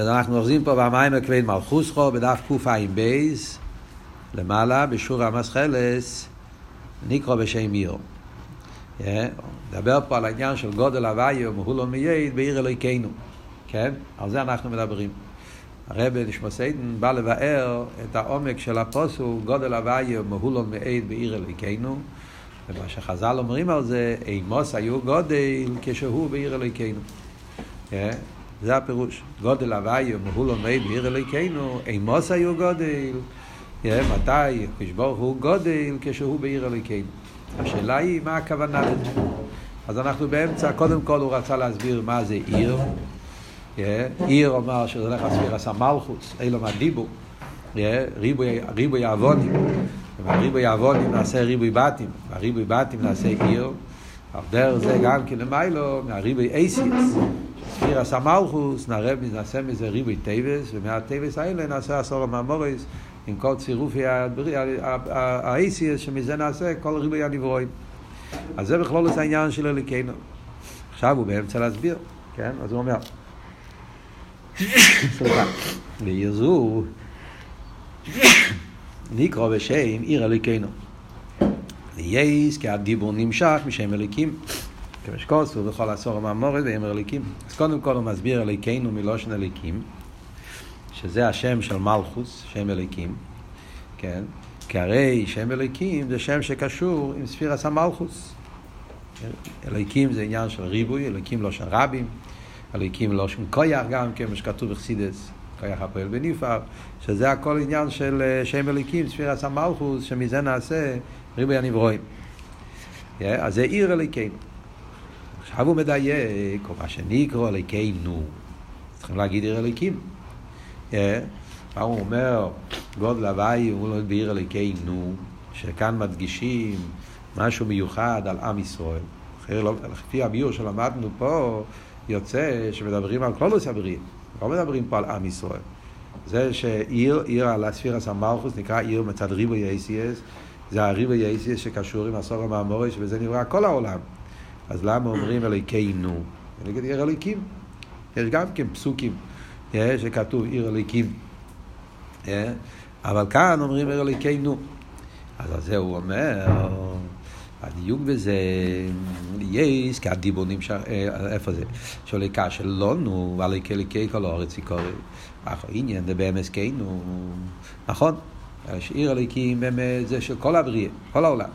אז אנחנו אוחזים פה במים הכבד מלכוסכו בדף קע"ב למעלה בשור המסחלס נקרא בשם עיר. נדבר פה על העניין של גודל הוויה ומהולו מייד בעיר אלוהיכנו. כן? על זה אנחנו מדברים. הרב נשמוסיידן בא לבאר את העומק של הפוסוק גודל הוויה ומהולו מייד בעיר אלוהיכנו. ומה שחז"ל אומרים על זה, אימוס היו גודל כשהוא בעיר אלוהיכנו. זה הפירוש. גודל הוויה ומהולו מייד בעיר אלוהיכנו, אימוס היו גודל. מתי הקדוש הוא גודל כשהוא בעיר אלוהיכנו. השאלה היא מה הכוונה לזה. אז אנחנו באמצע, קודם כל הוא רצה להסביר מה זה עיר. עיר אומר שזה הולך להסביר עשה מלכוס, אילו מהדיבור. ריבוי העוונים. והריבוי העוונים נעשה ריבוי בתים, והריבוי בתים נעשה עיר. על דרך זה גם כן למיילו, מהריבוי אייסיאס. ספיר עשה מלכוס, נעשה מזה ריבוי טייבס, ומהטייבס האלה נעשה עשור המאמורס. עם כל צירופי האייסיאס שמזה נעשה כל ריבוי הנברואים. אז זה בכלול את העניין של אליקנו. עכשיו הוא באמצע להסביר, כן? אז הוא אומר, סליחה, וירזו נקרא בשם עיר אליקנו. ויש כי הדיבור נמשך משם אליקים. כמשקוסו בכל עשור המאמורת ויאמר אליקים. אז קודם כל הוא מסביר אליקנו מלושן אליקים. שזה השם של מלכוס, שם אליקים, כן? כי הרי שם אליקים זה שם שקשור עם ספירס המלכוס. אליקים זה עניין של ריבוי, אליקים לא של רבים, אליקים לא של כויח גם כן, מה שכתוב בחסידס, כויח הפועל בנפעל, שזה הכל עניין של שם אליקים, ספירס המלכוס, שמזה נעשה ריבוי הנברואים. אז זה עיר אליקים. עכשיו הוא מדייק, או מה שנקרא אליקינו. צריכים להגיד עיר אליקים. מה הוא אומר? גודל הוואי הוא לא בעיר אלוקינו, שכאן מדגישים משהו מיוחד על עם ישראל. לפי הביור שלמדנו פה, יוצא שמדברים על כלולוס הברית, לא מדברים פה על עם ישראל. זה שעיר, עיר על הספירס המלכוס, נקרא עיר מצד ריבו אייסיאס, זה הריבו אייסיאס שקשור עם הסור המאמורש, וזה נברא כל העולם. אז למה אומרים אלוקינו? נגיד עיר אלוקים. יש גם כן פסוקים. שכתוב עיר אליקים. אבל כאן אומרים עיר אליקינו. אז על זה הוא אומר, הדיוק בזה, יש, כי הדיבור נמשך, איפה זה? שוליקה שלנו, ועלי כליקי כל הארץ יקורי. אך עניין זה באמסקנו, נכון? עיר אליקים באמת זה של כל הבריאה, כל העולם.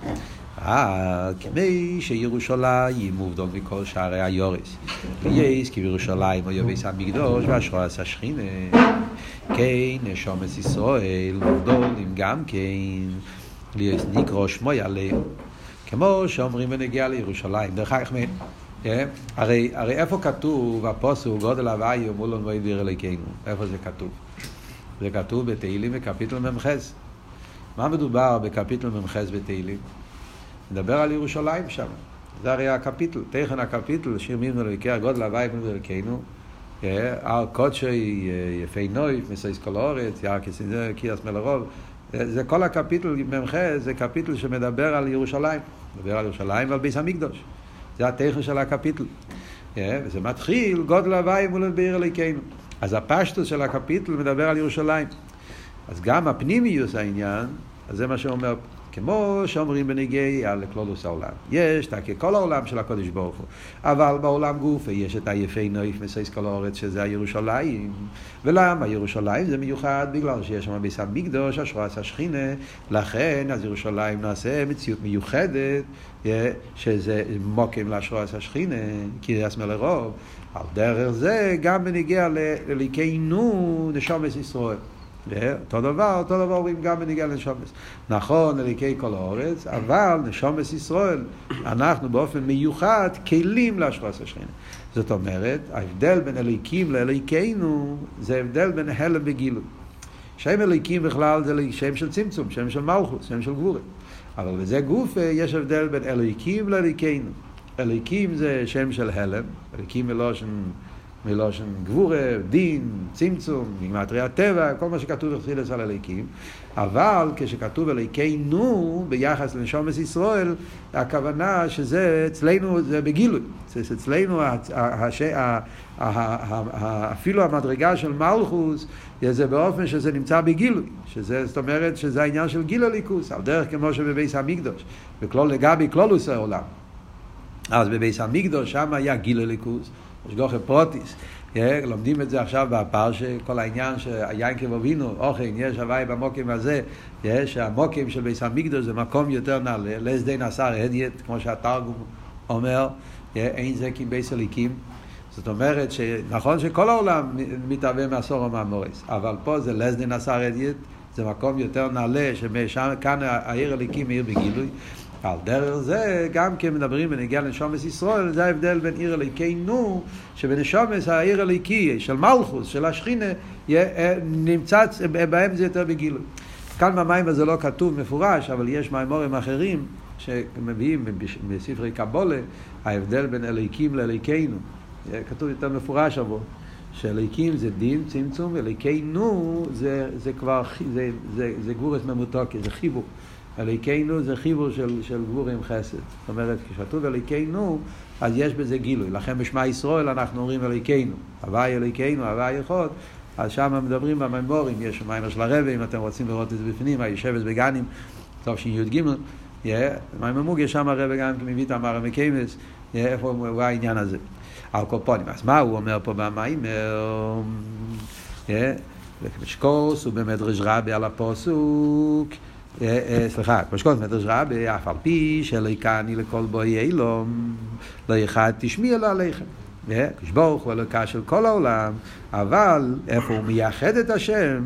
כמי שירושלים מובדל מכל שערי היורס. ויש כי בירושלים הוא יובס המקדוש והשרועס השכינה. כן, נשומת ישראל מובדלים גם כן. ליאס נקרא שמוי עליהם. כמו שאומרים בנגיע לירושלים. דרך אגב, הרי, הרי איפה כתוב הפוסוק גודל הוואי ומולון וידביר אליקינו? איפה זה כתוב? זה כתוב בתהילים בקפיטל מ"ח. מה מדובר בקפיטל מ"ח בתהילים? מדבר על ירושלים שם. זה הרי הקפיטל, תכן הקפיטל, שיר מימנו לאיקי הגודל הוואי פנו אלוקינו, על קודשי יפי נויף, מסייס כל האורץ, יער קיאס מלרוב. זה כל הקפיטל ממך, זה קפיטל שמדבר על ירושלים. מדבר על ירושלים ועל ביס המקדוש. זה התכן של הקפיטל. וזה מתחיל, גודל הוואי מול בעיר אלוקינו. אז הפשטוס של הקפיטל מדבר על ירושלים. אז גם הפנימיוס העניין, אז זה מה שאומר כמו שאומרים בנגיע לכלולוס העולם. יש את כל העולם של הקודש ברוך הוא, אבל בעולם גופה יש את היפי נויף מסייס כל הארץ שזה הירושלים. ולמה ירושלים זה מיוחד? בגלל שיש שם ביס המקדוש, השרועס השכינה, לכן אז ירושלים נעשה מציאות מיוחדת, שזה מוקם להשרועס השכינה, קריאס מלרוב. על דרך זה גם בנגיע לליקנו נשומס ישראל. אותו דבר, אותו דבר אומרים גם בניגיע לנשומס. נכון, אליקי כל האורץ, אבל נשומס ישראל, אנחנו באופן מיוחד כלים להשחוס השכינה. זאת אומרת, ההבדל בין אליקים לאליקנו, זה הבדל בין הלם וגילוי. שם אליקים בכלל זה שם של צמצום, שם של מלכוס, שם של גבורת. אבל בזה גוף יש הבדל בין אליקים לאליקנו. אליקים זה שם של הלם, אליקים מלושן מלושן גבורה, דין, צמצום, מגמטרי הטבע, כל מה שכתוב בחסילס על הליקים. אבל כשכתוב אלוקינו ביחס לנשומת ישראל, הכוונה שזה אצלנו, זה בגילוי. זה אצלנו, אפילו המדרגה של מלכוס, זה באופן שזה נמצא בגילוי. שזה, זאת אומרת, שזה העניין של גיל הליכוס, על דרך כמו שבביס המקדוש, וכלול לגבי כלולוס העולם. אז בביס המקדוש שם היה גיל הליכוס. משגוחי פרוטיס. לומדים את זה עכשיו בפרשה, כל העניין שהיין כבובינו, אוכן, יש הוואי במוקים הזה, יש המוקים של ביס המקדוש זה מקום יותר נעלה, לסדי נסר הדיית, כמו שהתרגום אומר, אין זה כי ביס הליקים. זאת אומרת שנכון שכל העולם מתהווה מעשור ומהמורס, אבל פה זה לסדי נסר הדיית, זה מקום יותר נעלה, שכאן העיר הליקים עיר בגילוי. על דרך זה גם כן מדברים בנגיע לנשומס ישראל, זה ההבדל בין עיר אלוקינו, שבנשומס העיר אלוקי של מלכוס, של השכינה, אה, נמצא בהם זה יותר בגילוי. כאן במים הזה לא כתוב מפורש, אבל יש מימורים אחרים שמביאים בספרי קבולה, ההבדל בין אלוקים לאלוקינו. כתוב יותר מפורש עבור. שאליקים זה דין, צמצום, ואליקינו זה, זה כבר, זה, זה, זה גבורס ממותוקי, זה חיבור. אליקנו זה חיבור של, של גבורים חסד. זאת אומרת, כשכתוב אליקנו, אז יש בזה גילוי. לכן בשמע ישראל אנחנו אומרים אליקנו. הוואי אליקנו, הוואי יכול. אז שם מדברים במימורים, יש מיימר של הרבי, אם אתם רוצים לראות את זה בפנים, היושבת בגנים, טוב שי"ג, מיימר מוגיה, שם הרבי גם מביא את המארם וקיימס, איפה הוא העניין הזה. על כל פונים. אז מה הוא אומר פה במיימר? וקמשקוס הוא במדרש רבי על הפוסוק. אה, אה, סליחה, משקולת מדרש רבי, אף על פי שלא יקעני לכל בואי אילום, לא יחד תשמיע לו עליכם. כשברוך הוא אלוקה של כל העולם, אבל איפה הוא מייחד את השם,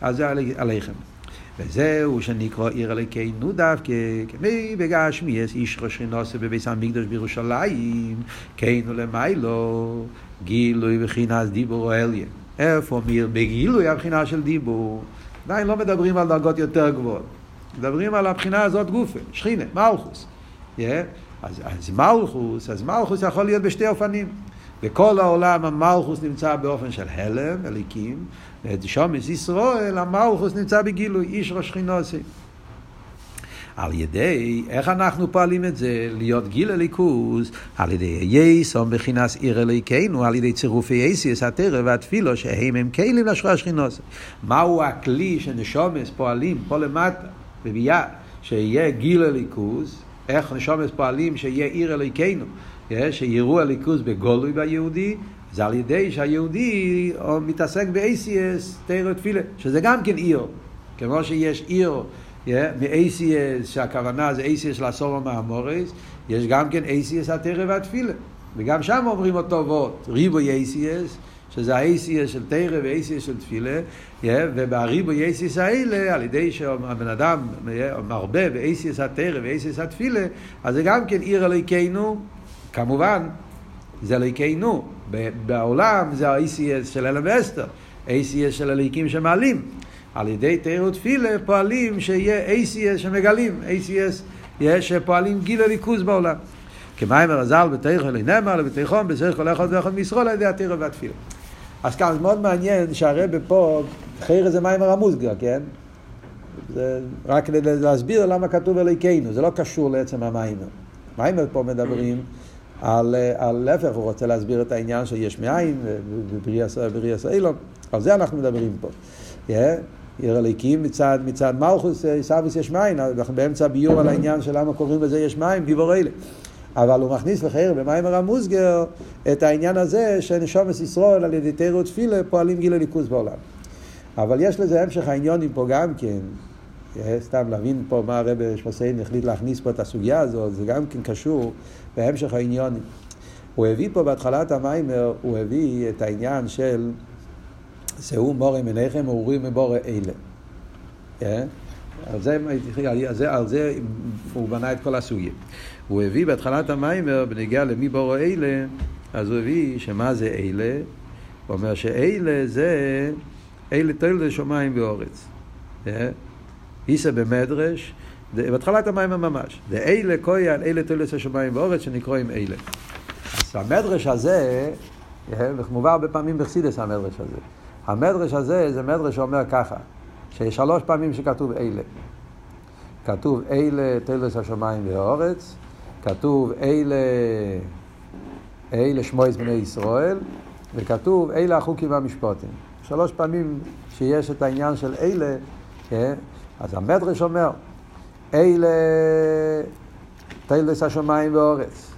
אז זה עליכם. וזהו שנקרא עיר אלוקינו דווקא, כמי בגשמי יש איש חינוסה בביס המקדוש בירושלים, כן ולמיילו, גילוי וחינס דיבור אליה. איפה מיר בגילוי הבחינה של דיבור? עדיין לא מדברים על דרגות יותר גבוהות. מדברים על הבחינה הזאת גופה, שכינה, מלכוס. Yeah. אז, אז מלכוס, אז מלכוס יכול להיות בשתי אופנים. בכל העולם המלכוס נמצא באופן של הלם, אליקים, ושומס ישראל, המלכוס נמצא בגילוי, איש ראש חינוסי. על ידי, איך אנחנו פועלים את זה? להיות גיל הליכוז, על ידי יסום בחינס עיר אליקנו, על ידי צירופי אייסיס, הטרם והתפילו, שהם הם כלים לשחרר שכינוס. מהו הכלי שנשומס פועלים פה למטה? בביאה, שיהיה גיל הליכוז, איך נשומס פועלים שיהיה עיר אליקנו, שיראו הליכוז בגולוי ביהודי, זה על ידי שהיהודי מתעסק ב-ACS, תירו תפילה, שזה גם כן עיר, כמו שיש עיר מ-ACS, שהכוונה זה ACS של הסורו מהמורס, יש גם כן ACS התרא והתפילה, וגם שם אומרים אותו וורט, ריבוי ACS, שזה ה-ACS של תרא ו-ACS של תפילה, ובריבו ACS האלה, על ידי שהבן אדם מרבה ב-ACS התרא ו-ACS התפילה, אז זה גם כן עיר אלוהיכנו, כמובן, זה אלוהיכנו, בעולם זה ה-ACS של אלם ואסתר, ACS של אלוהיקים שמעלים. על ידי תרא ותפילה פועלים שיהיה ACS שמגלים, ACS שפועלים גיל הליכוז בעולם. כמים הרזל בתיכון לנאמר לבתיכון בסך כל אחד ואחד מישראל על ידי התרא והתפילה. אז כאן זה מאוד מעניין שהרבה פה, חייר זה מים הרמוזגה, כן? זה רק להסביר למה כתוב אליקנו, זה לא קשור לעצם המיימר. מיימר פה מדברים על, להפך, הוא רוצה להסביר את העניין של יש מאין ובריאס אילון, על זה אנחנו מדברים פה. עיר הליקים מצד, מצד מלכוס, סבוס יש מים, אנחנו באמצע ביור על העניין של למה קוראים לזה יש מים, גיבור אלה. אבל הוא מכניס לחייר במיימר המוסגר את העניין הזה שנשומת ישראל על ידי תירו תפילה פועלים גיל הליכוז בעולם. אבל יש לזה המשך העניונים פה גם כן, סתם להבין פה מה הרב שמסיין החליט להכניס פה את הסוגיה הזאת, זה גם כן קשור בהמשך העניונים. הוא הביא פה בהתחלת המיימר, הוא הביא את העניין של שאו מורי מניכם ואורים מבורא אלה. על זה, על זה, על זה הוא בנה את כל הסוגיה. הוא הביא בהתחלת המיימר, בנגיע למי בורו אלה, אז הוא הביא שמה זה אלה? הוא אומר שאלה זה, אלה תולדה שמיים ואורץ. איסא במדרש, בהתחלת המיימר ממש. ואלה כהן, אלה תולדה שמיים ואורץ, שנקראים אלה. אז המדרש הזה, מובא הרבה פעמים בחסידס המדרש הזה. המדרש הזה זה מדרש שאומר ככה, שיש שלוש פעמים שכתוב אלה. כתוב אלה תלס השמיים והאורץ, כתוב אלה, אלה שמועס בני ישראל, וכתוב אלה החוקים והמשפטים. שלוש פעמים שיש את העניין של אלה, כן? אז המדרש אומר, אלה תלס השמיים והאורץ.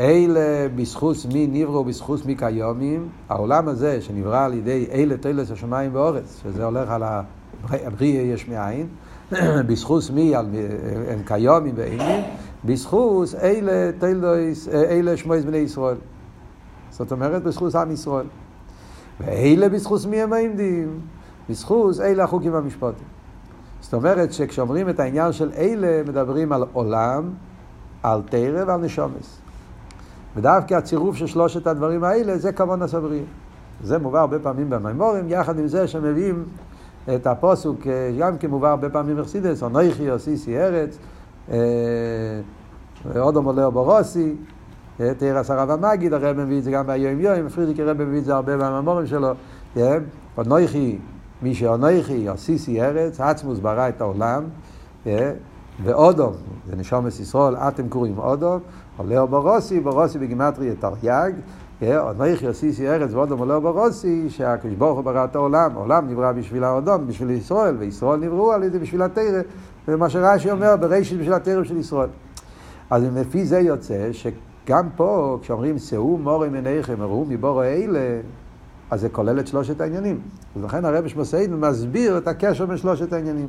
אלה בזכות מי נבראו בזכות מי קיומים, העולם הזה שנברא על ידי אלה תלס השמיים ואורץ, שזה הולך על הבריאה יש מאין, בזכות מי הם קיומים ואימים, בזכות אלה תלס, אלה שמועס בני ישראל. זאת אומרת בזכות עם ישראל. ואלה בזכות מי הם העמדים? בזכות אלה החוקים והמשפטים. זאת אומרת שכשאומרים את העניין של אלה, מדברים על עולם, על תרא ועל נשומס. ודווקא הצירוף של שלושת הדברים האלה, זה כבון הסבריא. זה מובא הרבה פעמים במימורים, יחד עם זה שמביאים את הפוסוק, אה, גם כן מובא הרבה פעמים בחסידס, אנוכי עשיסי ארץ, אודום עולה ברוסי, אה, תרא עשרה ומגיד, הרב מביא את זה גם ביום יום, פרידיק הרב מביא את זה הרבה במימורים שלו, אנוכי, מי שאנוכי עשיסי ארץ, עצמוס ברא את העולם, ואודום, זה נשומת ישראל, אתם קוראים אודום, עולה ברוסי, ברוסי בגימטרי תרי"ג, אנכי עשיסי ארץ ואודום עולה ברוסי, שהקדוש ברוך הוא ברא את העולם, העולם נברא בשביל האודום, בשביל ישראל, וישראל נבראו על ידי בשביל התרא, ומה שרש"י אומר בראשית בשביל התרא של ישראל. אז לפי זה יוצא שגם פה, כשאומרים שאו מורים עיניכם, ראו מבורו אלה, אז זה כולל את שלושת העניינים. ולכן הרב שמוסיין מסביר את הקשר בין שלושת העניינים.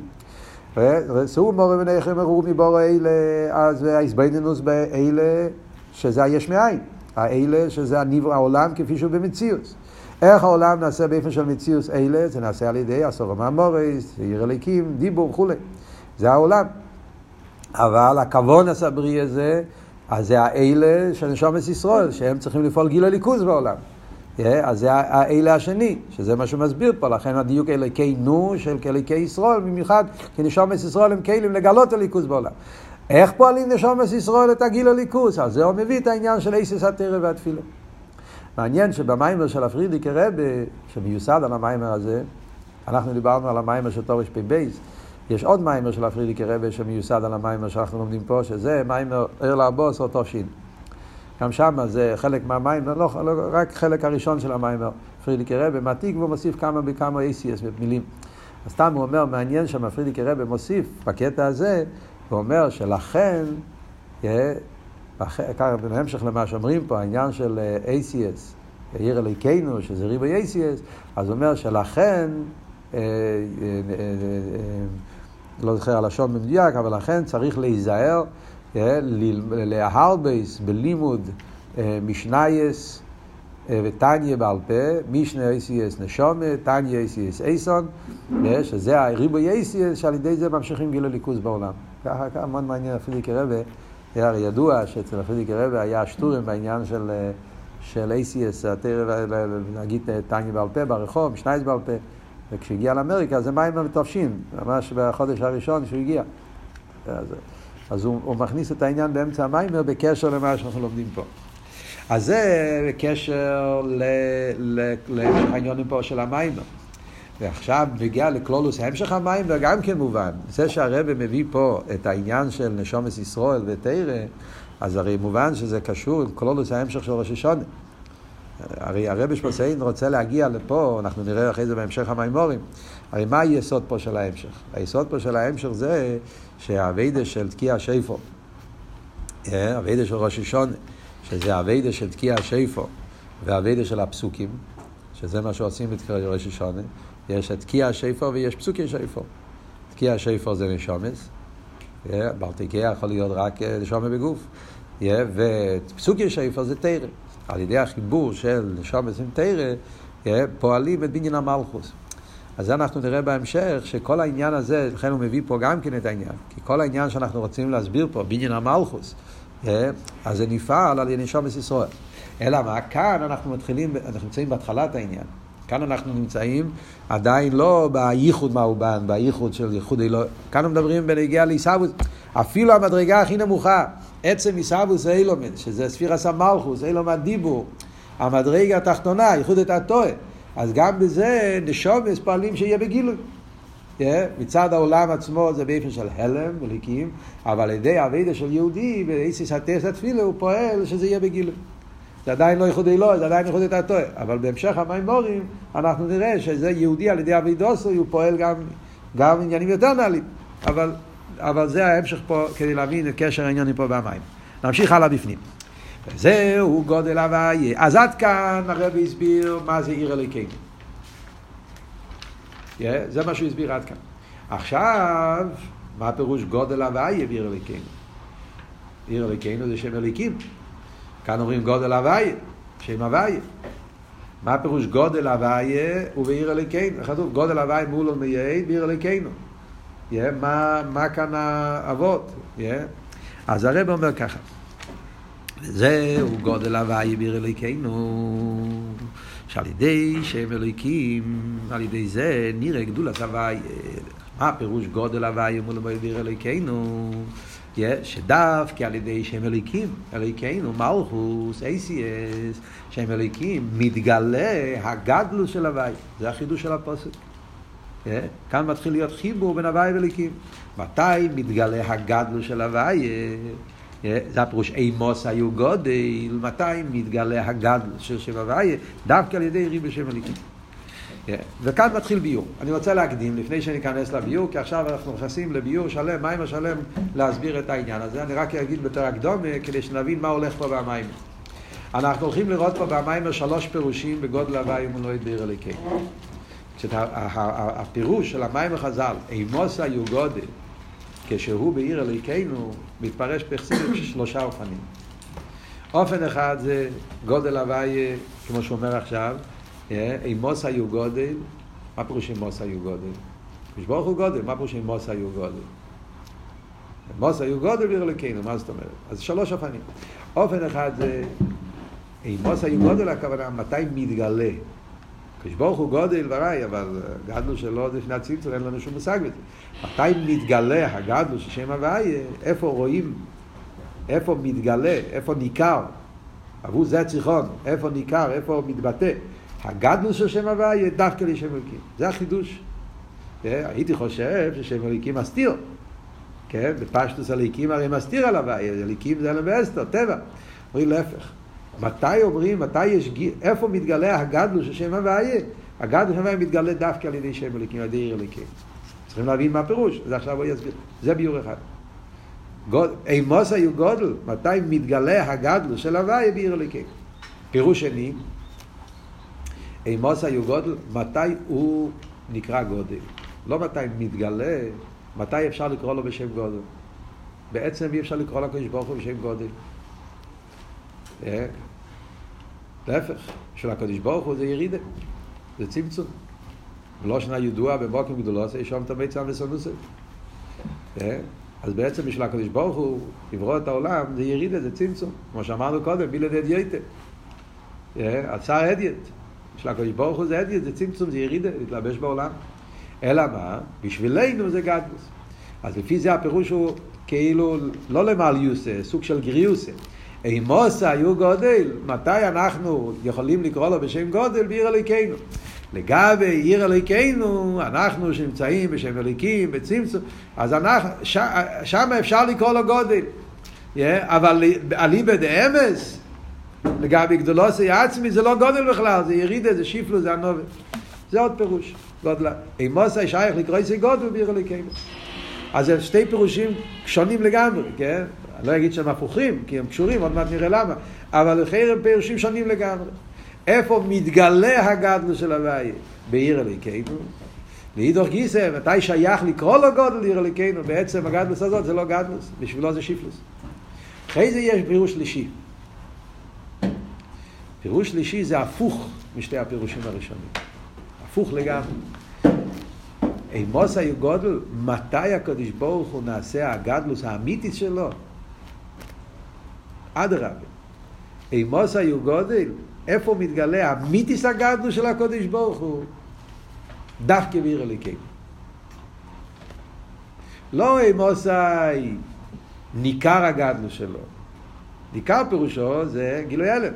שאו מורה בניכם הראו מבורו אלה, אז ההסבנינוס באלה, שזה היש מאין. האלה, שזה הניב העולם כפי שהוא במציאות. איך העולם נעשה באופן של מציאות אלה? זה נעשה על ידי עשור המאמורס, עיר אליקים, דיבור וכולי. זה העולם. אבל הכוון הסברי הזה, אז זה האלה של נשומת ישראל, שהם צריכים לפעול גיל הליכוז בעולם. אז זה האלה השני, שזה מה שהוא מסביר פה, לכן הדיוק אליקי נו של אליקי ישראל, במיוחד כי נשומת ישראל הם כלים לגלות הליכוז בעולם. איך פועלים נשומת ישראל את הגיל הליכוז? אז זה הוא מביא את העניין של איסס התרא והתפילה. מעניין שבמיימר של הפרידיקי רבה, שמיוסד על המיימר הזה, אנחנו דיברנו על המיימר של תורש פ"ב, יש עוד מיימר של הפרידיקי רבה שמיוסד על המיימר שאנחנו לומדים פה, שזה מיימר ער לאבוס או תושין. גם שם זה חלק מהמים, לא, לא, רק חלק הראשון של המים, פרידיקי רבי מעתיק ומוסיף כמה וכמה ACS במילים. אז סתם הוא אומר, מעניין שם רבי מוסיף בקטע הזה, הוא אומר שלכן, בהמשך למה שאומרים פה, העניין של אה, ACS, עיר אליקנו, שזה ריבוי ACS, אז הוא אומר שלכן, אה, אה, לא זוכר הלשון במדויק, אבל לכן צריך להיזהר להרבייס בלימוד משנייס וטניה בעל פה, משנה אייסייס נשומה, טניה אייסייס אייסון, שזה הריבוי אייסייס שעל ידי זה ממשיכים גיל הליכוז בעולם. ככה, ככה מאוד מעניין הפרידיקי רבה, הרי ידוע שאצל הפרידיקי רבה היה שטורים בעניין של, של אייסייס, להגיד טניה בעל פה ברחוב, משנייס בעל פה. וכשהגיע לאמריקה זה מים מתופשים, ממש בחודש הראשון שהוא הגיע. אז, אז הוא, הוא מכניס את העניין באמצע המיימר בקשר למה שאנחנו לומדים פה. אז זה בקשר להמשך העניונים פה של המיימר. ועכשיו מגיע לקלולוס המשך המיימר גם כן מובן. זה שהרבא מביא פה את העניין של נשומת ישראל ותרא, אז הרי מובן שזה קשור עם קלולוס ההמשך של ראש השונה. הרי הרבי שמוסיין רוצה להגיע לפה, אנחנו נראה אחרי זה בהמשך המימורים. הרי מה היסוד פה של ההמשך? היסוד פה של ההמשך זה שהאביידה של תקיע שיפו, אה, של ראש השונה, שזה האביידה של תקיע שיפו והאביידה של הפסוקים, שזה מה שעושים בתקיע ראש השונה, יש את תקיע שיפו ויש פסוקי שיפו. תקיע שיפו זה נשומס, ברתיקיה יכול להיות רק אה, נשומה בגוף, ופסוקי שיפו זה תרם. על ידי החיבור של נשומת עם תרא, פועלים את בניין המלכוס. אז אנחנו נראה בהמשך שכל העניין הזה, לכן הוא מביא פה גם כן את העניין, כי כל העניין שאנחנו רוצים להסביר פה, בניין המלכוס, אז זה נפעל על ידי נשומת ישראל. אלא מה, כאן אנחנו מתחילים, אנחנו נמצאים בהתחלת העניין. כאן אנחנו נמצאים עדיין לא בייחוד מאובן, בייחוד של ייחוד אלוהים. כאן מדברים בנגיעה לעיסאוווס, אפילו המדרגה הכי נמוכה, עצם עיסאוווס אילומד, שזה ספירס המלכוס, אילום הדיבור, המדרגה התחתונה, ייחוד את הטועה. אז גם בזה נשומס פועלים שיהיה בגילוי. Yeah, מצד העולם עצמו זה באופן של הלם וליקים, אבל על ידי האבידה של יהודי, באיסיס הטס התפילה, הוא פועל שזה יהיה בגילוי. זה עדיין לא ייחודי לא, זה עדיין ייחודי הטועה. אבל בהמשך המימורים אנחנו נראה שזה יהודי על ידי אבידוסו, הוא פועל גם, גם עניינים יותר נעלים. אבל, אבל זה ההמשך פה כדי להבין את קשר העניינים פה במים. נמשיך הלאה בפנים. וזהו גודל הוויה. אז עד כאן הרבי הסביר מה זה עיר אלוקינו. Yeah, זה מה שהוא הסביר עד כאן. עכשיו, מה פירוש גודל הוויה בעיר אלוקינו? עיר אלוקינו זה שם אליקים. כאן אומרים גודל הוויה, שם הוויה. מה פירוש גודל הוויה ובעיר אלוקינו? כתוב גודל הוויה מול ומייעד בעיר אלוקינו. Yeah, מה, מה כאן האבות? Yeah. אז הרב אומר ככה. זהו גודל הוויה ביר אלוהיכנו, שעל ידי שם אלוהיקים, על ידי זה נראה גדולת הוויה. מה הפירוש גודל הוויה מול ביר אלוהיכנו? שדווקא על ידי שם אלוהיקים, אלוהיכנו, מלכוס, אייסיאס, שם אלוהיקים, מתגלה הגדלוס של הוויה. זה החידוש של הפוסק. כאן מתחיל להיות חיבור בין הוויה ואלוהיקים. מתי מתגלה הגדלוס של הוויה? זה הפירוש אימוס היו גודל, מתי מתגלה הגדל של שם הוויה? דווקא על ידי ריב בשם הליכים. וכאן מתחיל ביור. אני רוצה להקדים, לפני שאני אכנס לביור, כי עכשיו אנחנו נכנסים לביור שלם, מים השלם, להסביר את העניין הזה. אני רק אגיד בתור הקדומה, כדי שנבין מה הולך פה במים. אנחנו הולכים לראות פה במים שלוש פירושים בגודל הוויה ומולד בעיר הליכים. הפירוש של המים החז"ל, אימוס היו גודל, כשהוא בעיר אלוהיכנו, מתפרש בחסידות שלושה אופנים. אופן אחד זה גודל הוויה, כמו שהוא אומר עכשיו, אימוס היו גודל, מה פירוש אימוס היו גודל? כשברוך הוא גודל, מה פירוש אימוס היו גודל? אימוס היו גודל בעיר אלוהיכנו, מה זאת אומרת? אז שלוש אופנים. אופן אחד זה אימוס היו גודל, הכוונה מתי מתגלה. כשברוך הוא גודל וראי, אבל גדלו שלו לפני הצמצום, אין לנו שום מושג בזה. מתי מתגלה הגדלו של שם הוויה, איפה רואים, איפה מתגלה, איפה ניכר, עבור זה צריכון, איפה ניכר, איפה מתבטא. הגדלו של שם הוויה דווקא לשם אלוקים. זה החידוש. הייתי חושב ששם אלוקים מסתיר. כן, בפשטוס הליקים הרי מסתיר על הוויה, הליקים זה אלם ואסתר, טבע. אומרים להפך. מתי אומרים, מתי יש, איפה מתגלה הגדלו של שם הוויה? הגדלו של שם הוויה מתגלה דווקא על ידי שם אלוקים, על ידי עיר אלוקים. צריכים להבין מה הפירוש, אז עכשיו הוא יסביר. זה ביור אחד. אימוס היו גודל, מתי מתגלה הגדלו של הוויה בעיר אלוקים. פירוש שני, אימוס היו גודל, מתי הוא נקרא גודל. לא מתי מתגלה, מתי אפשר לקרוא לו בשם גודל. בעצם אי אפשר לקרוא לקדוש ברוך הוא בשם גודל. להפך, של הקדוש ברוך הוא זה ירידה, זה צמצום. לא שנה ידוע במוקים גדולות, יש שם תמי צם וסנוסי. אז בעצם בשביל הקדוש ברוך הוא, לברוא את העולם, זה ירידה, זה צמצום. כמו שאמרנו קודם, בילד אדייטה. עצר אדיית. בשביל הקדוש ברוך הוא זה אדיית, זה צמצום, זה ירידה, להתלבש בעולם. אלא מה? בשבילנו זה גדלוס. אז לפי זה הפירוש הוא כאילו לא למעל יוסה, סוג של גריוסה. אימוסה היו גודל, מתי אנחנו יכולים לקרוא לו בשם גודל בעיר אלוהיכנו? לגבי עיר אלוהיכנו, אנחנו שנמצאים בשם אלוהיקים, בצמצום, אז אנחנו, ש, שם אפשר לקרוא לו גודל. Yeah, אבל אליבא דאמס, לגבי גדולוסי עצמי, זה לא גודל בכלל, זה ירידה, זה שיפלו, זה הנובל. זה עוד פירוש, גודלה. אימוסה שייך לקרוא איזה גודל בעיר אלוהיכנו. אז זה שתי פירושים שונים לגמרי, כן? אני לא אגיד שהם הפוכים, כי הם קשורים, עוד מעט נראה למה, אבל לחיר הם פירושים שונים לגמרי. איפה מתגלה הגדלו של הוויה? בעיר אלוהיכנו. לאידוך גיסא, מתי שייך לקרוא לו גודל עיר אלוהיכנו? בעצם הגדלוס הזאת זה לא גדלוס, בשבילו זה שיפלוס. אחרי זה יש פירוש שלישי. פירוש שלישי זה הפוך משתי הפירושים הראשונים. הפוך לגמרי. אימוס היו גודל, מתי הקדוש ברוך הוא נעשה הגדלוס האמיתית שלו? אדרבה. אימוס היו גודל, איפה מתגלה המיתיס הגדלוס של הקדוש ברוך הוא? דווקא בעיר הליקים. לא אימוסי ניכר הגדלוס שלו. ניכר פירושו זה גילוי הלם.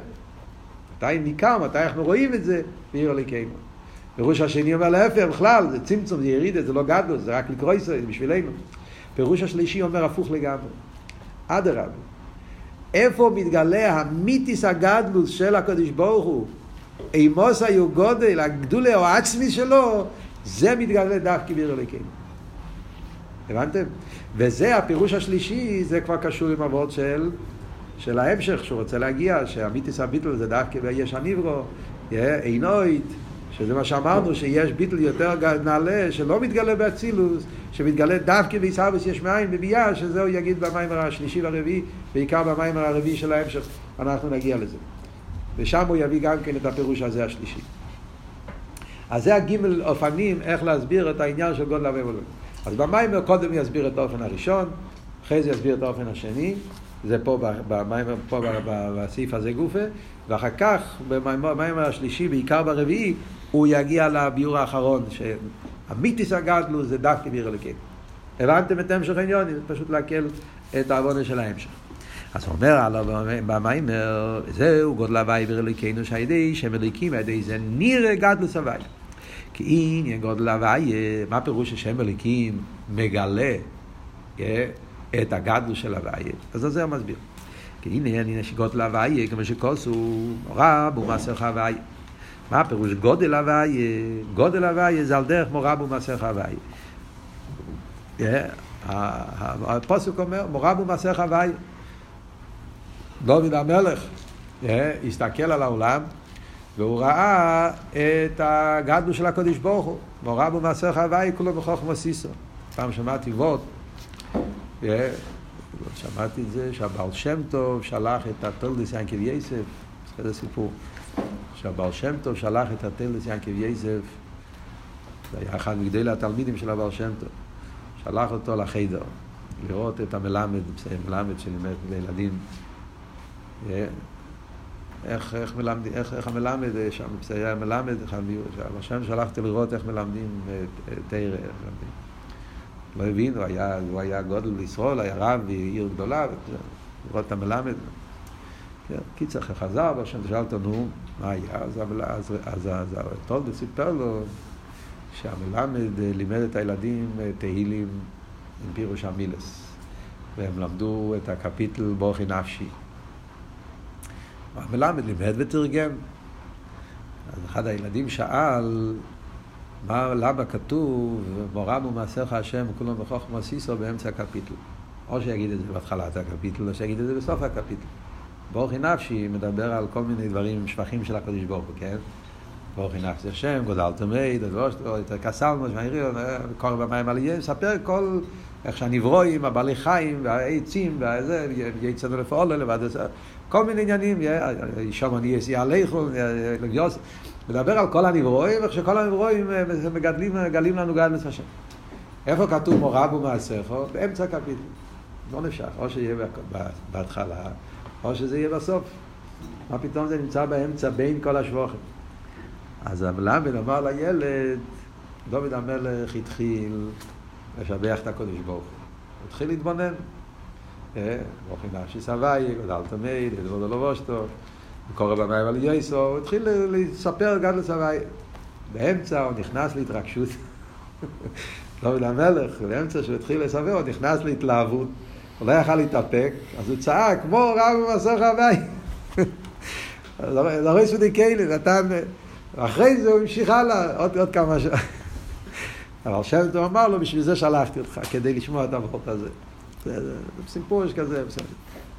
מתי ניכר, מתי אנחנו רואים את זה, בעיר הליקנו. פירוש השני אומר להפך, בכלל, זה צמצום, זה ירידה, זה לא גדלוס, זה רק לקרוא ישראל, זה בשבילנו. פירוש השלישי אומר הפוך לגמרי. אדרבה. איפה מתגלה המיתיס הגדלוס של הקדוש ברוך הוא, אימוס היו גודל, הגדולה או העצמי שלו, זה מתגלה דווקא בעיר אלוקינו. הבנתם? וזה הפירוש השלישי, זה כבר קשור עם אבות של, של ההמשך, שהוא רוצה להגיע, שהמיתיס הביטל זה דווקא ביש הניברו, עינוית, שזה מה שאמרנו, שיש ביטל יותר נעלה, שלא מתגלה באצילוס, שמתגלה דווקא בעיסאוויס יש מאין בביאה, שזהו יגיד במיימר השלישי והרביעי, בעיקר במיימר הרביעי של ההמשך, אנחנו נגיע לזה. ושם הוא יביא גם כן את הפירוש הזה השלישי. אז זה הגימל אופנים איך להסביר את העניין של גודל אלוהים. אז במיימר קודם יסביר את האופן הראשון, אחרי זה יסביר את האופן השני, זה פה, בסעיף הזה גופה, ואחר כך במיימר השלישי, בעיקר ברביעי, הוא יגיע לביור האחרון, שהמיתיס הגדלו זה דווקא ביר אלוקים. הבנתם את המשך העניון? זה פשוט להקל את העוונה של ההמשך. אז הוא אומר עליו במיימר, זהו גודל הוואי ביר אלוקינו שהידי שם אלוקים, הידי זה נראה גדלוס הוואי. כי עניין גודל הוואי, מה פירוש ששם אלוקים מגלה את הגדלוס של הוואי? אז זה הוא מסביר. כי הנה עניין שגודל הוואי, כמו שכוסו, רב ומסך הוואי. מה הפירוש גודל הוויה? גודל הוויה זה על דרך מורבו מסך הוויה. הפוסק אומר, מורבו מסך הוויה. דוד המלך הסתכל על העולם והוא ראה את הגדלו של הקודש ברוך הוא. מורבו מסך הוויה כולו בחוכמה סיסו. פעם שמעתי וורד, שמעתי את זה שהבעל שם טוב שלח את התולדס ינקב יסף, זה סיפור. שהבעל שם טוב שלח את הטלס ינקב יזף, זה היה אחד מגדלי התלמידים של הבעל שם טוב, שלח אותו לחיידר, לראות את המלמד, מלמד שלימד לילדים, איך, איך, מלמד, איך, איך המלמד, שם היה מלמד, הבעל שם שלח אותו לראות איך מלמדים תרא, לא הבין, הוא היה, הוא היה גודל לישראל, היה רב ועיר גדולה, לראות את המלמד. כן, קיצר חזר, והשם שאל אותו, נו, מה היה? אז, אז, אז, אז טולדה סיפר לו שהמלמד לימד את הילדים תהילים עם פירוש המילס, והם למדו את הקפיטל בוכי נפשי. המלמד לימד ותרגם. אז אחד הילדים שאל, מה, למה כתוב, מורם ומעשיך השם וכולם בחוכמה סיסו באמצע הקפיטל. או שיגיד את זה בהתחלת הקפיטל, או שיגיד את זה בסוף הקפיטל. בורכי נפשי מדבר על כל מיני דברים, שבחים של הקדוש ברוך הוא, כן? בורכי נפשי השם, גודל תמי, את הקסלמו, קורא במים על יהיה, מספר כל, איך שהנברואים, הבעלי חיים, והעצים, והזה, יצאנו לפעול לבד, כל מיני עניינים, שם אני אעשי עליכם, מדבר על כל הנברואים, איך שכל הנברואים מגדלים, מגלים לנו גדלס השם. איפה כתוב מורב ומעשיכו? באמצע הקפיטל. לא נפשך, או שיהיה בהתחלה. או שזה יהיה בסוף. מה פתאום זה נמצא באמצע בין כל השבוכים. אז המלמד אמר לילד, דוד המלך התחיל לשבח את הקודש ברוך הוא. התחיל להתבונן. ברוך נפשי סבי, גדל תמיד, גדול לא בושתו, קורא במים על יסו, הוא התחיל לספר גדל סבי. באמצע הוא נכנס להתרגשות. דוד המלך, באמצע שהוא התחיל לספר, הוא נכנס להתלהבות. הוא לא יכל להתאפק, אז הוא צעק, כמו רב. לא רואה סודי כאלה, נתן... ואחרי זה הוא המשיך הלאה, עוד, עוד כמה שעות. אבל שם טוב אמר לו, בשביל זה שלחתי אותך, כדי לשמוע את החוק הזה. זה, זה, זה סיפור יש כזה, בסדר.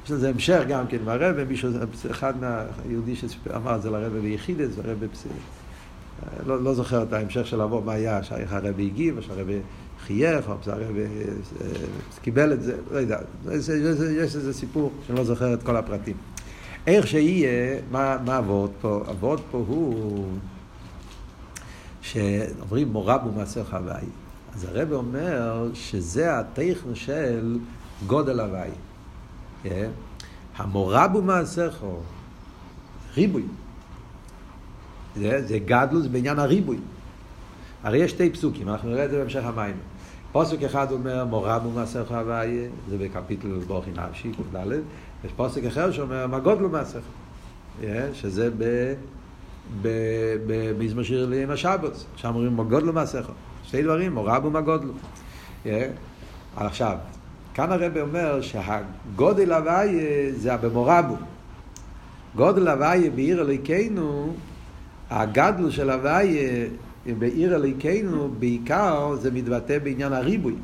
יש לזה המשך גם כן מהרבה, מישהו, אחד מהיהודי שאמר את זה לרבה ביחידס, והרבה לא, לא זוכר את ההמשך של אבו, מה היה, שאיך הרבי הגיב, או שהרבי חייך, או שהרבי אה, קיבל את זה, לא יודע, יש איזה סיפור שאני לא זוכר את כל הפרטים. איך שיהיה, מה, מה עבוד פה? עבוד פה הוא שאומרים מורה במעשר חוואי. אז הרב אומר שזה הטכן של גודל הוואי. כן? המורה במעשיך, ריבוי. זה, זה גדלוס בעניין הריבוי. הרי יש שתי פסוקים, אנחנו נראה את זה בהמשך המים. פוסק אחד אומר מורה במעשיך הוויה, זה בקפיטל בורכי נפשי, ק"ד, יש פוסק אחר שאומר מה גודלו מעשיך. שזה במזמור שיר עם השבוס, שם אומרים מגודלו מעשיכו, שתי דברים, מורבו מגודלו. עכשיו, כאן הרב אומר שהגודל הוויה זה במורבו. גודל הוויה בעיר אלוהיכנו, הגדלו של הוויה בעיר אלוהיכנו, בעיקר זה מתבטא בעניין הריבוי.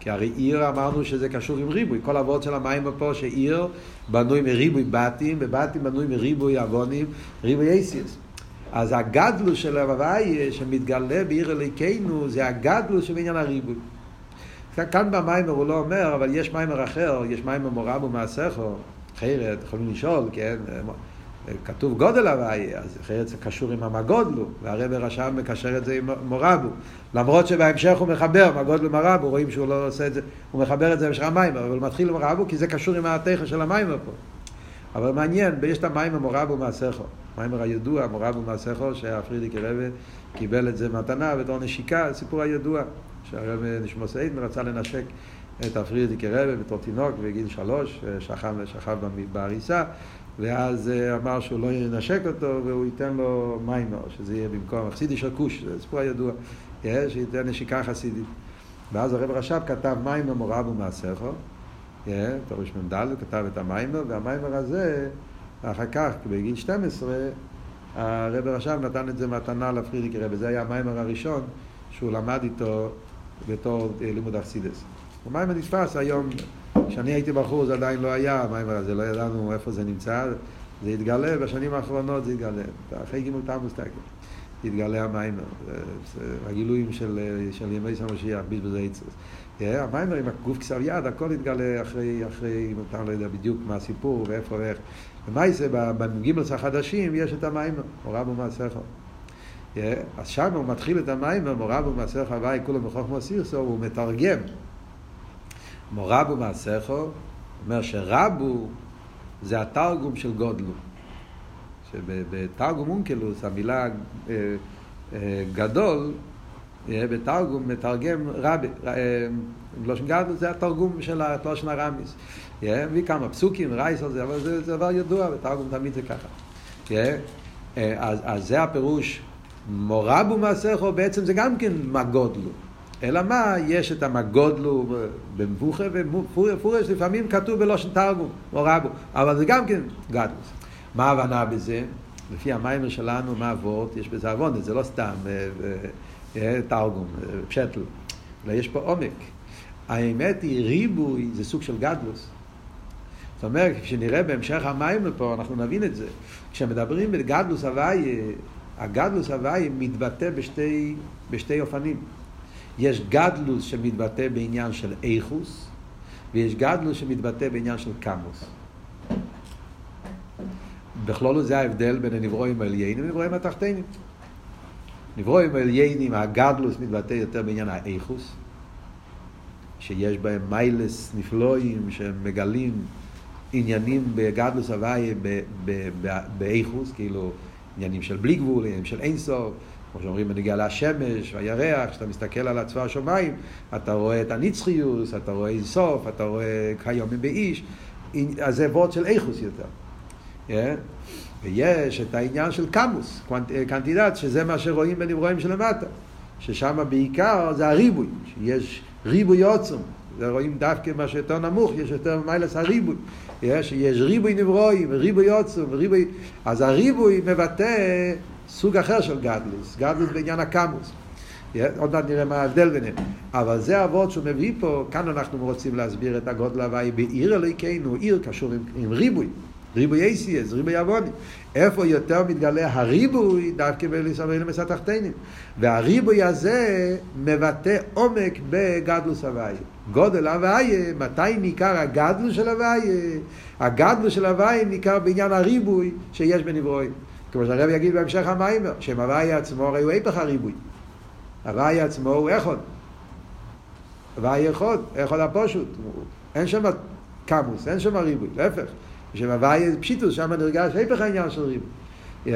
כי הרי עיר אמרנו שזה קשור עם ריבוי. כל אבות של המים פה שעיר בנוי מריבוי בתים, ובתים בנוי מריבוי עוונים, ריבוי אייסיוס. אז הגדלו של הוויה שמתגלה בעיר אלוהיכנו זה הגדלו שבעניין הריבוי. כאן במיימר הוא לא אומר, אבל יש מיימר אחר, יש מיימר מורב ומעשיכו, אחרת, יכולים לשאול, כן, כתוב גודל הוויה, אז אחרת זה קשור עם המגודלו, והרב רשם מקשר את זה עם מורבו. למרות שבהמשך הוא מחבר, מגודלו מרבו, רואים שהוא לא עושה את זה, הוא מחבר את זה במשך המיימר, אבל הוא מתחיל עם מרבו כי זה קשור עם התכן של המיימר פה. אבל מעניין, יש את המיימר מורבו מעשיכו, מיימר הידוע, מורבו מעשיכו, שהפרידיקי רבי קיבל את זה מתנה בתור נשיקה, סיפור הידוע. שהרב נשמוס עדן רצה לנשק את הפרידיקי רבי בתור תינוק בגיל שלוש, שכב, שכב בעריסה, ואז אמר שהוא לא ינשק אותו והוא ייתן לו מים, שזה יהיה במקום חסידי של כוש, זה סיפור הידוע, שייתן נשיקה חסידית. ואז הרב רש"ב כתב מים מורב ומעשיכו, תורש מ"ד, הוא כתב את המיימר, והמיימר הזה, אחר כך, בגיל 12, הרב רש"ב נתן את זה מתנה לפרידיקי רבי, זה היה המיימר הראשון שהוא למד איתו בתור לימוד אכסידס. המיימר נתפס היום, כשאני הייתי בחור זה עדיין לא היה, המיימר הזה, לא ידענו איפה זה נמצא, זה התגלה, בשנים האחרונות זה התגלה, אחרי גימול תמוס תקל, התגלה המיימר, הגילויים של, של ימי סמשיח, בזבז עצוס. המיימר עם הגוף כסר יד, הכל התגלה אחרי, אחרי, אם אתה לא יודע בדיוק מה הסיפור ואיפה ואיך. ומעשה, בגימלס החדשים יש את המיימר, הוראה במעשיכו. אז שם הוא מתחיל את המים, מורב ומעשר חוואי כולו מחוכמו סירסו, הוא מתרגם. מורב ומעשךו, אומר שרבו זה התרגום של גודלו. שבתרגום אונקלוס המילה גדול, בתרגום מתרגם רבי, לושן גדול זה התרגום של לושן הרמיס. מביא כמה פסוקים, רייס על זה, אבל זה דבר ידוע, בתרגום תמיד זה ככה. אז זה הפירוש מורבו מעשיכו בעצם זה גם כן מגודלו. אלא מה, יש את המגודלו במבוכה ומפורש, לפעמים כתוב בלושן תרגום, מורבו, אבל זה גם כן גדלוס. מה ההבנה בזה? לפי המיימר שלנו, מה אבות? יש בזה עוונת, זה לא סתם תרגום, פשטל, אלא יש פה עומק. האמת היא, ריבוי זה סוג של גדלוס. זאת אומרת, כשנראה בהמשך המיימר פה, אנחנו נבין את זה. כשמדברים בגדלוס הוויה, הגדלוס הוואי מתבטא בשתי, בשתי אופנים. יש גדלוס שמתבטא בעניין של איכוס, ויש גדלוס שמתבטא בעניין של קמוס. בכלולו זה ההבדל בין הנברואים העליינים לנברואים התחתינים. נברואים העליינים, הגדלוס מתבטא יותר בעניין האיכוס, שיש בהם מיילס נפלואים שמגלים עניינים בגדלוס הוואי באיכוס, כאילו עניינים של בלי גבול, עניינים של אין סוף, כמו שאומרים בנגיע להשמש והירח, כשאתה מסתכל על הצבא השמיים, אתה רואה את הנצחיוס, אתה רואה אין סוף, אתה רואה כיומים באיש, אז זה וורד של איכוס יותר. Yeah. ויש את העניין של קמוס, קנטידט, שזה מה שרואים בנברואים שלמטה, ששם בעיקר זה הריבוי, שיש ריבוי עוצם, רואים דווקא מה שיותר נמוך, יש יותר מיילס הריבוי. יש, יש ריבוי נברואים, ריבוי עוצם, ריבוי... אז הריבוי מבטא סוג אחר של גדלוס, גדלוס בעניין הקמוס. עוד מעט נראה מה ההבדל ביניהם. אבל זה אבות שהוא מביא פה, כאן אנחנו רוצים להסביר את הגודל הוואי בעיר אלוהיכנו, עיר קשור עם, עם ריבוי. ריבוי אייסיאס, ריבוי אבונים. איפה יותר מתגלה הריבוי? דווקא באליסה התחתינים. והריבוי הזה מבטא עומק בגדלוס הוויה. גודל הוויה, מתי ניכר הגדלוס של הוויה? הגדלוס של הוויה ניכר בעניין הריבוי שיש בנברואים. כמו שהרב יגיד בהמשך המיימר, שם הוויה עצמו הרי הוא היפך הריבוי. הוויה עצמו הוא אחד. הוויה אחד, אחד הפושוט. אין שם קמוס, אין שם ריבוי, להפך. בשם הוויה פשיטוס, שם נרגש היפך העניין של ריבוי. Yeah.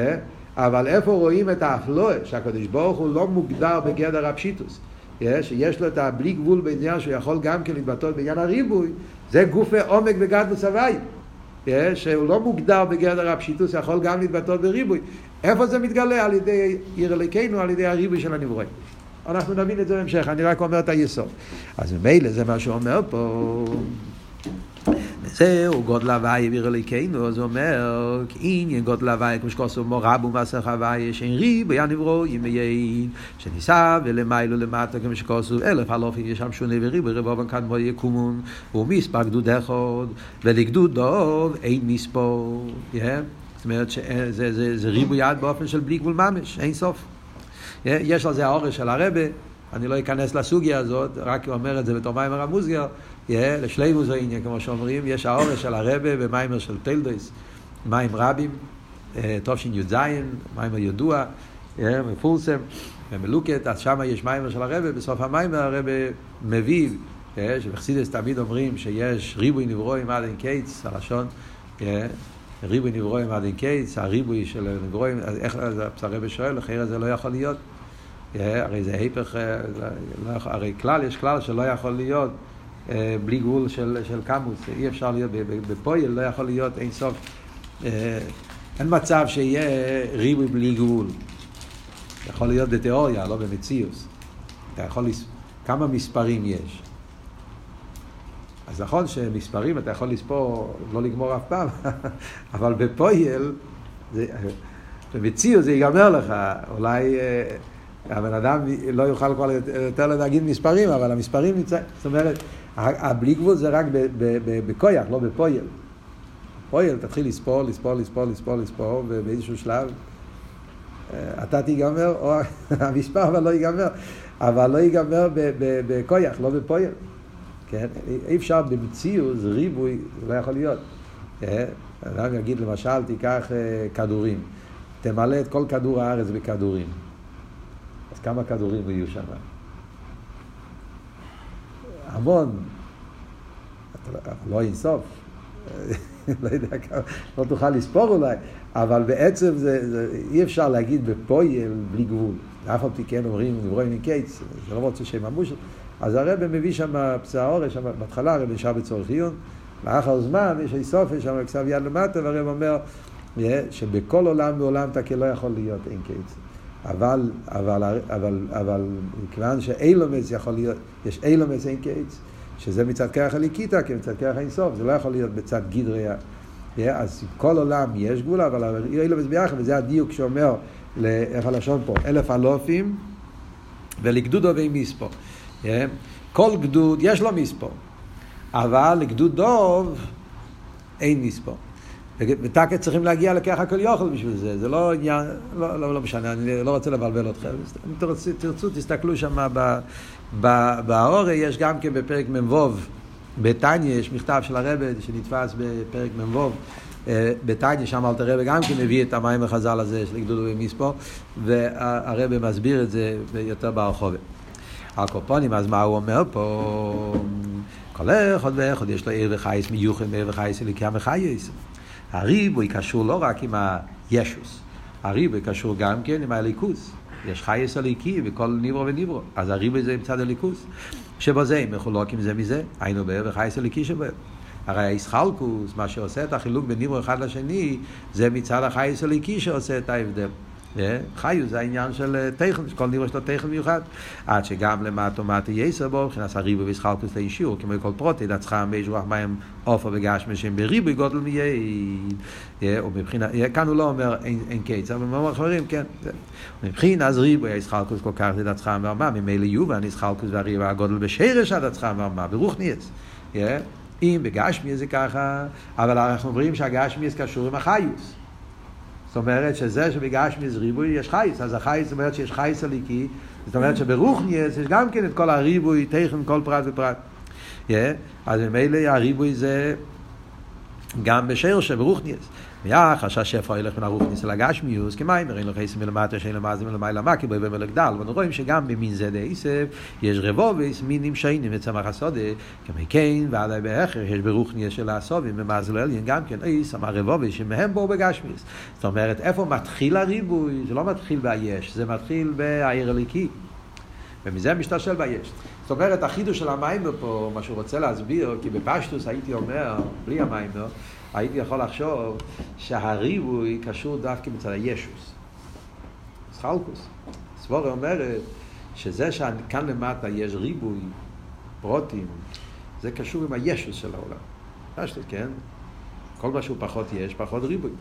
אבל איפה רואים את האפלואה, שהקדוש ברוך הוא לא מוגדר בגדר הפשיטוס. Yeah, שיש לו את הבלי גבול בעניין שהוא יכול גם כן להתבטא בעניין הריבוי, זה גופי עומק וגדלוס הוואי. שהוא לא מוגדר בגדר הפשיטוס, יכול גם להתבטא בריבוי. איפה זה מתגלה? על ידי עיר אלוקינו, על ידי הריבוי של הנברואים. אנחנו נבין את זה בהמשך, אני רק אומר את היסוד. אז ממילא זה מה שהוא אומר פה. זהו גודל הוואי עביר אליקנו, אז הוא אומר, עניין גודל הוואי, כמו שכוסו מורבו מסך הוואי, שאין רי ביין נברו ימי יין, שניסה ולמיילו למטה, כמו שכוסו אלף אלופים, יש שם שונה וריבו, רבובן כאן בו יקומון, ומספר גדוד אחד, ולגדוד דוב אין מספור. זאת אומרת שזה ריבוי יד באופן של בלי גבול ממש, אין סוף. יש על זה האורש של הרבה, אני לא אכנס לסוגיה הזאת, רק אומר את זה בתור מיימר המוסגר, לשלימוס העניין, כמו שאומרים, יש האורש של הרבה במיימר של טלדויס, מים רבים, תשי"ז, מיימר ידוע, מפורסם, ומלוקת, אז שם יש מיימר של הרבה, בסוף המיימר הרבה מביא, שבחסידס תמיד אומרים שיש ריבוי נברואים עד אין קיץ, הלשון, ריבוי נברואים עד אין קיץ, הריבוי של נברואים, איך הרב שואל, אחרי זה לא יכול להיות. הרי זה היפך, הרי כלל, יש כלל שלא יכול להיות בלי גבול של, של קמוס, אי אפשר להיות בפועל, לא יכול להיות אין סוף. אין מצב שיהיה ריבוי בלי גבול. יכול להיות בתיאוריה, לא במציאוס. אתה יכול, לס... כמה מספרים יש? אז נכון שמספרים אתה יכול לספור, לא לגמור אף פעם, אבל בפועל, במציאוס זה ייגמר לך, אולי... הבן אדם לא יוכל כבר יותר להגיד מספרים, אבל המספרים נמצאים, זאת אומרת, הבלי גבול זה רק בכויח, לא בפויל. פויל, תתחיל לספור, לספור, לספור, לספור, לספור, ובאיזשהו שלב אה, אתה תיגמר, או המספר אבל לא ייגמר, אבל לא ייגמר בכויח, לא בפויל. כן? אי אפשר במציאות, זה ריבוי, זה לא יכול להיות. אה, אדם יגיד למשל, תיקח אה, כדורים, תמלא את כל כדור הארץ בכדורים. אז כמה כדורים יהיו שם? המון. לא אינסוף. לא יודע כמה, לא תוכל לספור אולי, אבל בעצם זה, זה אי אפשר להגיד בפויל בלי גבול. אף על פי כן אומרים נברואים מקיץ, זה לא רוצה שהם אמרו אז הרב מביא שם פצע שם בהתחלה הרב נשאר בצורך עיון, לאחר זמן יש איסוף, יש שם כסף יד למטה, והרב אומר שבכל עולם ועולם תקל לא יכול להיות אין קיץ. אבל, אבל, אבל, אבל מכיוון שאילומס יכול להיות, יש אילומס אין קיץ, שזה מצד כרך הליקיטה, כי מצד כרך אינסוף, זה לא יכול להיות בצד גדרי. אז כל עולם יש גבול, אבל אילומס ביחד, וזה הדיוק שאומר, איך הלשון פה, אלף אלופים ולגדודו ועם מספור. כל גדוד, יש לו מספור, אבל לגדוד דוב אין מספור. וטקה צריכים להגיע לכך הכל יוכל בשביל זה, זה לא עניין, לא, לא, לא משנה, אני לא רוצה לבלבל אתכם. אם תרצו, תרצו תסתכלו שם באורי, יש גם כן בפרק מ"ו, בתניא, יש מכתב של הרבה שנתפס בפרק מ"ו. אה, בתניא, שם אלתר רבי גם כן מביא את המים החז"ל הזה של גדולו ומספו, והרבי מסביר את זה יותר ברחובה. על קופונים, אז מה הוא אומר פה? כל אחד ואחד יש לו עיר וחייס מיוחד מעיר וחייס אליקי המחייס. הריבוי קשור לא רק עם הישוס, הריבוי קשור גם כן עם הליכוס. יש חייס הליקי בכל ניברו וניברו, אז הריבוי זה מצד הליכוס. שבו זה, מחולוק עם זה מזה, היינו בערך וחייס הליקי שבו. הרי האיסחלקוס, מה שעושה את החילוק בין ניברו אחד לשני, זה מצד החייס הליקי שעושה את ההבדל. חיו זה העניין של תכן, כל נירו יש לו תכן מיוחד. עד שגם למטו מטו יסר בו, מבחינת הריבו וישחלקוס לאישור, כמו כל פרוטי, דצחם באיש רוח מים עופר וגשם שהם בריבוי גודל מייד. ומבחינת, כאן הוא לא אומר אין קץ, אבל במאמר אחרים כן. מבחינת אז ריבוי הישחלקוס כל כך דצחם וארמה, ממילא יובה הנישחלקוס והריבו הגודל בשרש הדצחם וארמה, ברוך ניאס. אם בגשמי זה ככה, אבל אנחנו אומרים שהגשמי קשור עם החיוס. זאת אומרת שזה שבגשמיס ריבוי יש חייס, אז החייס זאת אומרת שיש חייס הליקי, זאת אומרת שברוכניאס יש גם כן את כל הריבוי, תכן כל פרט ופרט. Yeah, אז ממילא הריבוי זה גם בשיר שברוכניאס. מיד חשש שפע ילך מן הרוחניס אל הגשמיוס, כמים, הרי לא חסים מלמטה שאין למעלה מלמעלה מה, כי בואי ולגדל. ואנחנו רואים שגם במין זה דעשב, יש רבובס, מינים שיינים וצמח הסודה, כמי כן, ועלי באחר, יש ברוחניס של הסובים, במאזל אליין גם כן, אי, שמה רבובס, שמהם בואו בגשמיוס. זאת אומרת, איפה מתחיל הריבוי? זה לא מתחיל ביש, זה מתחיל בעיר הליקי. ומזה משתלשל ביש. זאת אומרת, החידוש של המיימר פה, מה שהוא רוצה להסביר, כי בפשטוס הייתי אומר, בלי המיימר, הייתי יכול לחשוב שהריבוי קשור דווקא מצד הישוס. סחלקוס. סבורה אומרת שזה שכאן למטה יש ריבוי, פרוטים, זה קשור עם הישוס של העולם. פשטוס, כן? כל מה שהוא פחות יש, פחות ריבוי.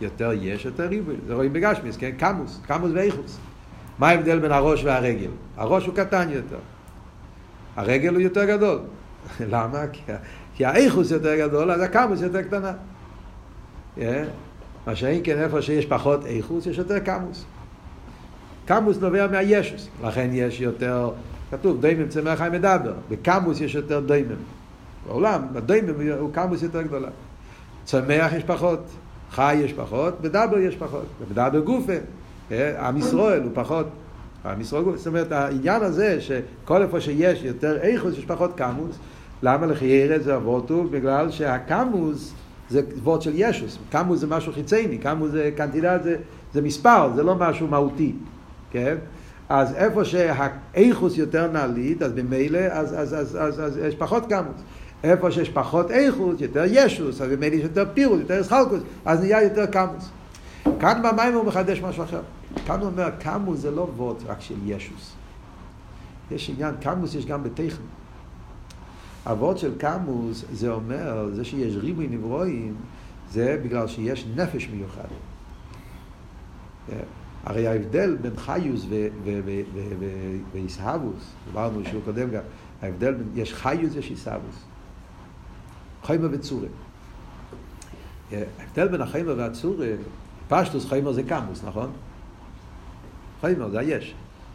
יותר יש, יותר ריבוי. זה רואים בגשמיס, כן? קמוס, קמוס ואיכוס. מה ההבדל בין הראש והרגל? הראש הוא קטן יותר. הרגל הוא יותר גדול. למה? כי, כי האיכוס יותר גדול, אז הקמוס יותר קטנה. Yeah. מה שאין כן איפה שיש פחות איכוס, יש יותר קמוס. קמוס נובע מהישוס, לכן יש יותר, כתוב, דיימם צמח חי מדבר, בקמוס יש יותר דיימם. בעולם, בדיימם הוא קמוס יותר גדולה. צמח יש פחות, חי יש פחות, בדבר יש פחות, בדבר גופה. עם ישראל הוא פחות, עם ישראל, זאת אומרת העניין הזה שכל איפה שיש יותר איכוס יש פחות קמוס, למה לחיירת זה אבותו? בגלל שהקמוס זה וורד של ישוס, קמוס זה משהו חיצייני, קמוס זה קנטידט זה, זה מספר, זה לא משהו מהותי, כן? אז איפה שהאיכוס יותר נעלית, אז במילא, אז, אז, אז, אז, אז יש פחות קמוס. איפה שיש פחות איכוס, יותר ישוס, אז במילא יש יותר פירוס, יותר סחלקוס, אז נהיה יותר קמוס. כאן במים הוא מחדש משהו אחר. כאן הוא אומר, קמוס זה לא וורד רק של ישוס. יש עניין, קמוס יש גם בטכן. הוורד של קמוס זה אומר, זה שיש ריבוי נברואים, זה בגלל שיש נפש מיוחד. הרי ההבדל בין חיוס ואיסהבוס, דיברנו שהוא קודם גם, ההבדל בין, יש חיוס יש איסהבוס. חיימה וצורה. ההבדל בין החיימה והצורה, פשטוס חיימה זה קמוס, נכון? חיימר זה היש,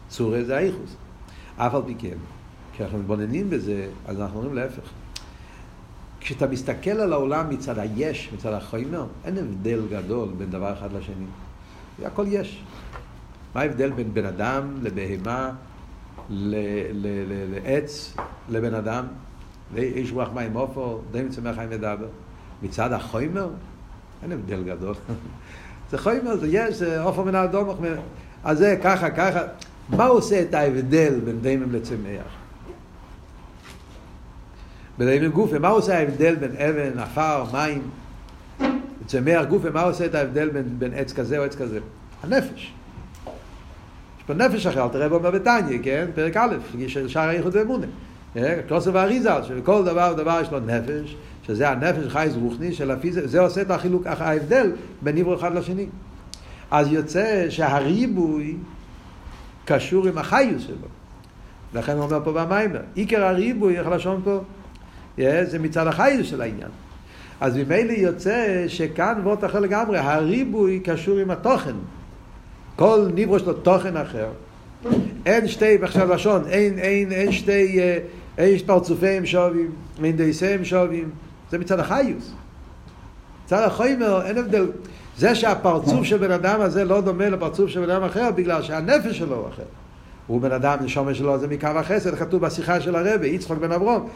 צורה זה האיכוס. אף על פי כן, כשאנחנו מתבוננים בזה, אז אנחנו אומרים להפך. כשאתה מסתכל על העולם מצד היש, מצד החיימר, אין הבדל גדול בין דבר אחד לשני. הכל יש. מה ההבדל בין בן אדם לבהמה, לעץ, לבן אדם? איש רוח מים עופר, די מצמח חיים מדבר. מצד החיימר, אין הבדל גדול. זה חיימר, זה יש, זה עופר מן האדום. אז זה ככה, ככה. מה עושה את ההבדל בין דיימם לצמח? בדיימם גופה, מה עושה ההבדל בין אבן, עפר, מים? צמח גופה, מה עושה את ההבדל בין, בין עץ כזה או עץ כזה? הנפש. יש פה נפש אחר, תראה בו בבתניה, כן? פרק א', של שער האיחוד ואמונה. כוסף האריזה, שלכל דבר ודבר יש לו נפש, שזה הנפש חייס רוחני, שלפי זה, זה עושה את החילוק, ההבדל בין עברו אחד לשני. אז יוצא שהריבוי קשור עם החיוס שלו. לכן הוא אומר פה במיימר, עיקר הריבוי, איך לשון פה? זה מצד החיוס של העניין. אז ממילא יוצא שכאן וורט אחר לגמרי, הריבוי קשור עם התוכן. כל ניברו יש לו תוכן אחר. אין שתי, עכשיו לשון, אין, אין, אין שתי, אה, אין פרצופיהם שווים, אין דייסיהם שווים, זה מצד החיוס. מצד החיימר אין הבדל. זה שהפרצוף של בן אדם הזה לא דומה לפרצוף של בן אדם אחר, בגלל שהנפש שלו הוא אחר. הוא בן אדם, נשומה שלו זה מקו החסד, כתוב בשיחה של הרבי, יצחוק בן אברום.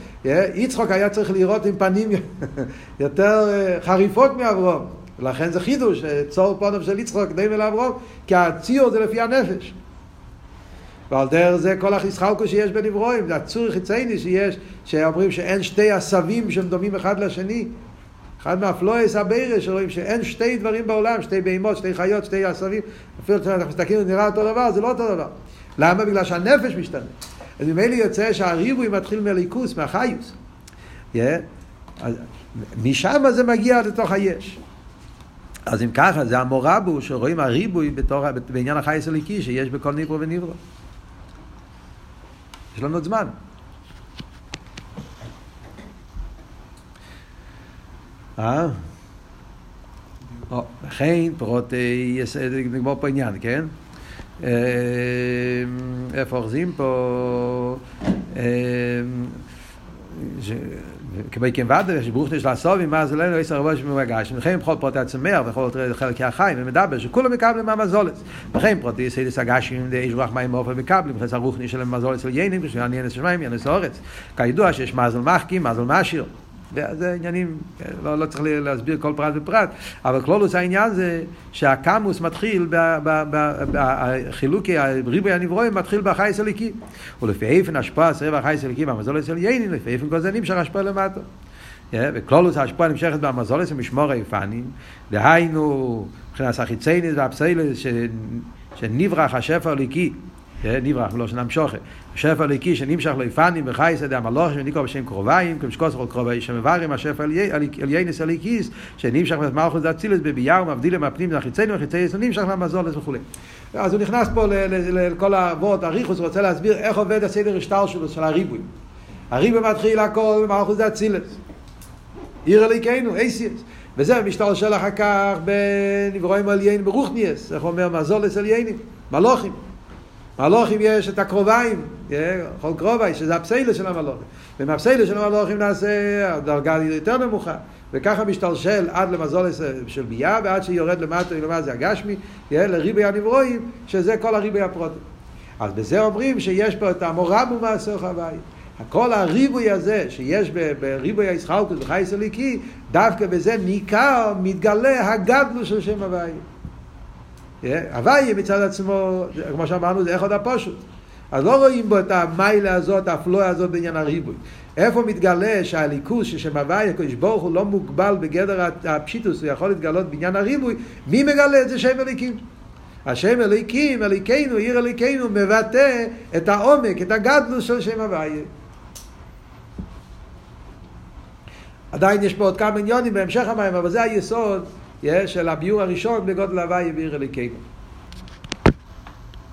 יצחוק היה צריך לראות עם פנים יותר אה, חריפות מאברום. ולכן זה חידוש, אה, צור פונם של יצחוק די לאברום, כי הציור זה לפי הנפש. ועל דרך זה כל החיסחלקו שיש בין אברואים, זה הצור חיצייני שיש, שאומרים שאין שתי עשבים שהם דומים אחד לשני. אחד מהפלואס הבירה שרואים שאין שתי דברים בעולם, שתי בהמות, שתי חיות, שתי עשבים, אפילו כשאנחנו מסתכלים ונראה אותו דבר, זה לא אותו דבר. למה? בגלל שהנפש משתנה. אז ממילא יוצא שהריבוי מתחיל מליכוס, מהחיוס. Yeah. אז משם זה מגיע לתוך היש. אז אם ככה, זה המורבו שרואים הריבוי בתור, בעניין החייס הליקי שיש בכל ניברו וניברו. יש לנו עוד זמן. אה? לכן פירות, נגמור פה עניין, כן? איפה אוחזים פה? כבי כן ודא, שברוך יש לעשות, מה זה לנו עשר רבו שממגש. וכן בכל פרוטי הצמח, וכל חלקי החיים, ומדבר, שכולם מקבלים מהמזולת. וכן פרוטי סיידס הגשים, איש רוח מים אופן מקבלים, וכן הרוחני שלהם מזולת של יינים, בשביל עניין השמיים, עניין האורץ. כידוע שיש מזל מחכים, מזל משיר. זה עניינים, לא, לא צריך להסביר כל פרט ופרט, אבל כלולוס העניין זה שהקמוס מתחיל, בחילוקי ריבוי הנברואים מתחיל בחייס הליקי. ולפי איפן השפעה סביב החייס הליקי במזולס של יינים, לפי איפן כל זה נמשך השפעה למטה. וכלולוס ההשפעה נמשכת במזולס ומשמור היפנים, דהיינו, מבחינת החיצייניס והפסיילס, שנברח השפע הליקי. נברח ולא שנמשוכת. השפע הליקי שנמשך לא יפנים בחייס ידי המלוכים וניקו בשם קרוביים, כמשקוס כל קרובי שמברים השפע על ינס הליקיס שנמשך במלכות דאצילס בבייר ומבדיל מהפנים לחיצנו וחיצייס ונמשך מהמזולס וכולי. אז הוא נכנס פה לכל האבות, אריכוס רוצה להסביר איך עובד הסדר השטר שלו של הריבוי. הריבוי מתחיל הכל במלכות דאצילס. עיר אליקנו, אייסיאס. וזה משתלשל אחר כך בנברואים על יין ברוכניאס, איך אומר מזולס על יינים, מלוכים. מלוכים יש את הקרוביים, כל קרובי, שזה הפסילה של המלוכים. ומהפסילה של המלוכים נעשה דרגה יותר נמוכה. וככה משתלשל עד למזולס של ביאה, ועד שיורד למטה, למטה זה הגשמי, לריבי הנברואים, שזה כל הריבי הפרוטים. אז בזה אומרים שיש פה את המורב ומעשר חוואי. כל הריבוי הזה שיש בריבוי הישחלקות בחייס הליקי, דווקא בזה ניכר, מתגלה הגדלו של שם הוואי. הוויה מצד עצמו, כמו שאמרנו, זה אחד הפושוט. אז לא רואים בו את המיילה הזאת, האפלואה הזאת בעניין הריבוי. איפה מתגלה שהליכוס ששם הוויה, הקדוש ברוך הוא לא מוגבל בגדר הפשיטוס, הוא יכול להתגלות בעניין הריבוי, מי מגלה את זה שם אליקים? השם אליקים, אליקנו, עיר אליקינו, מבטא את העומק, את הגדלוס של שם הוויה. עדיין יש פה עוד כמה עניונים בהמשך המים, אבל זה היסוד של הביור הראשון בגודל הוויה בעיר אליקינו.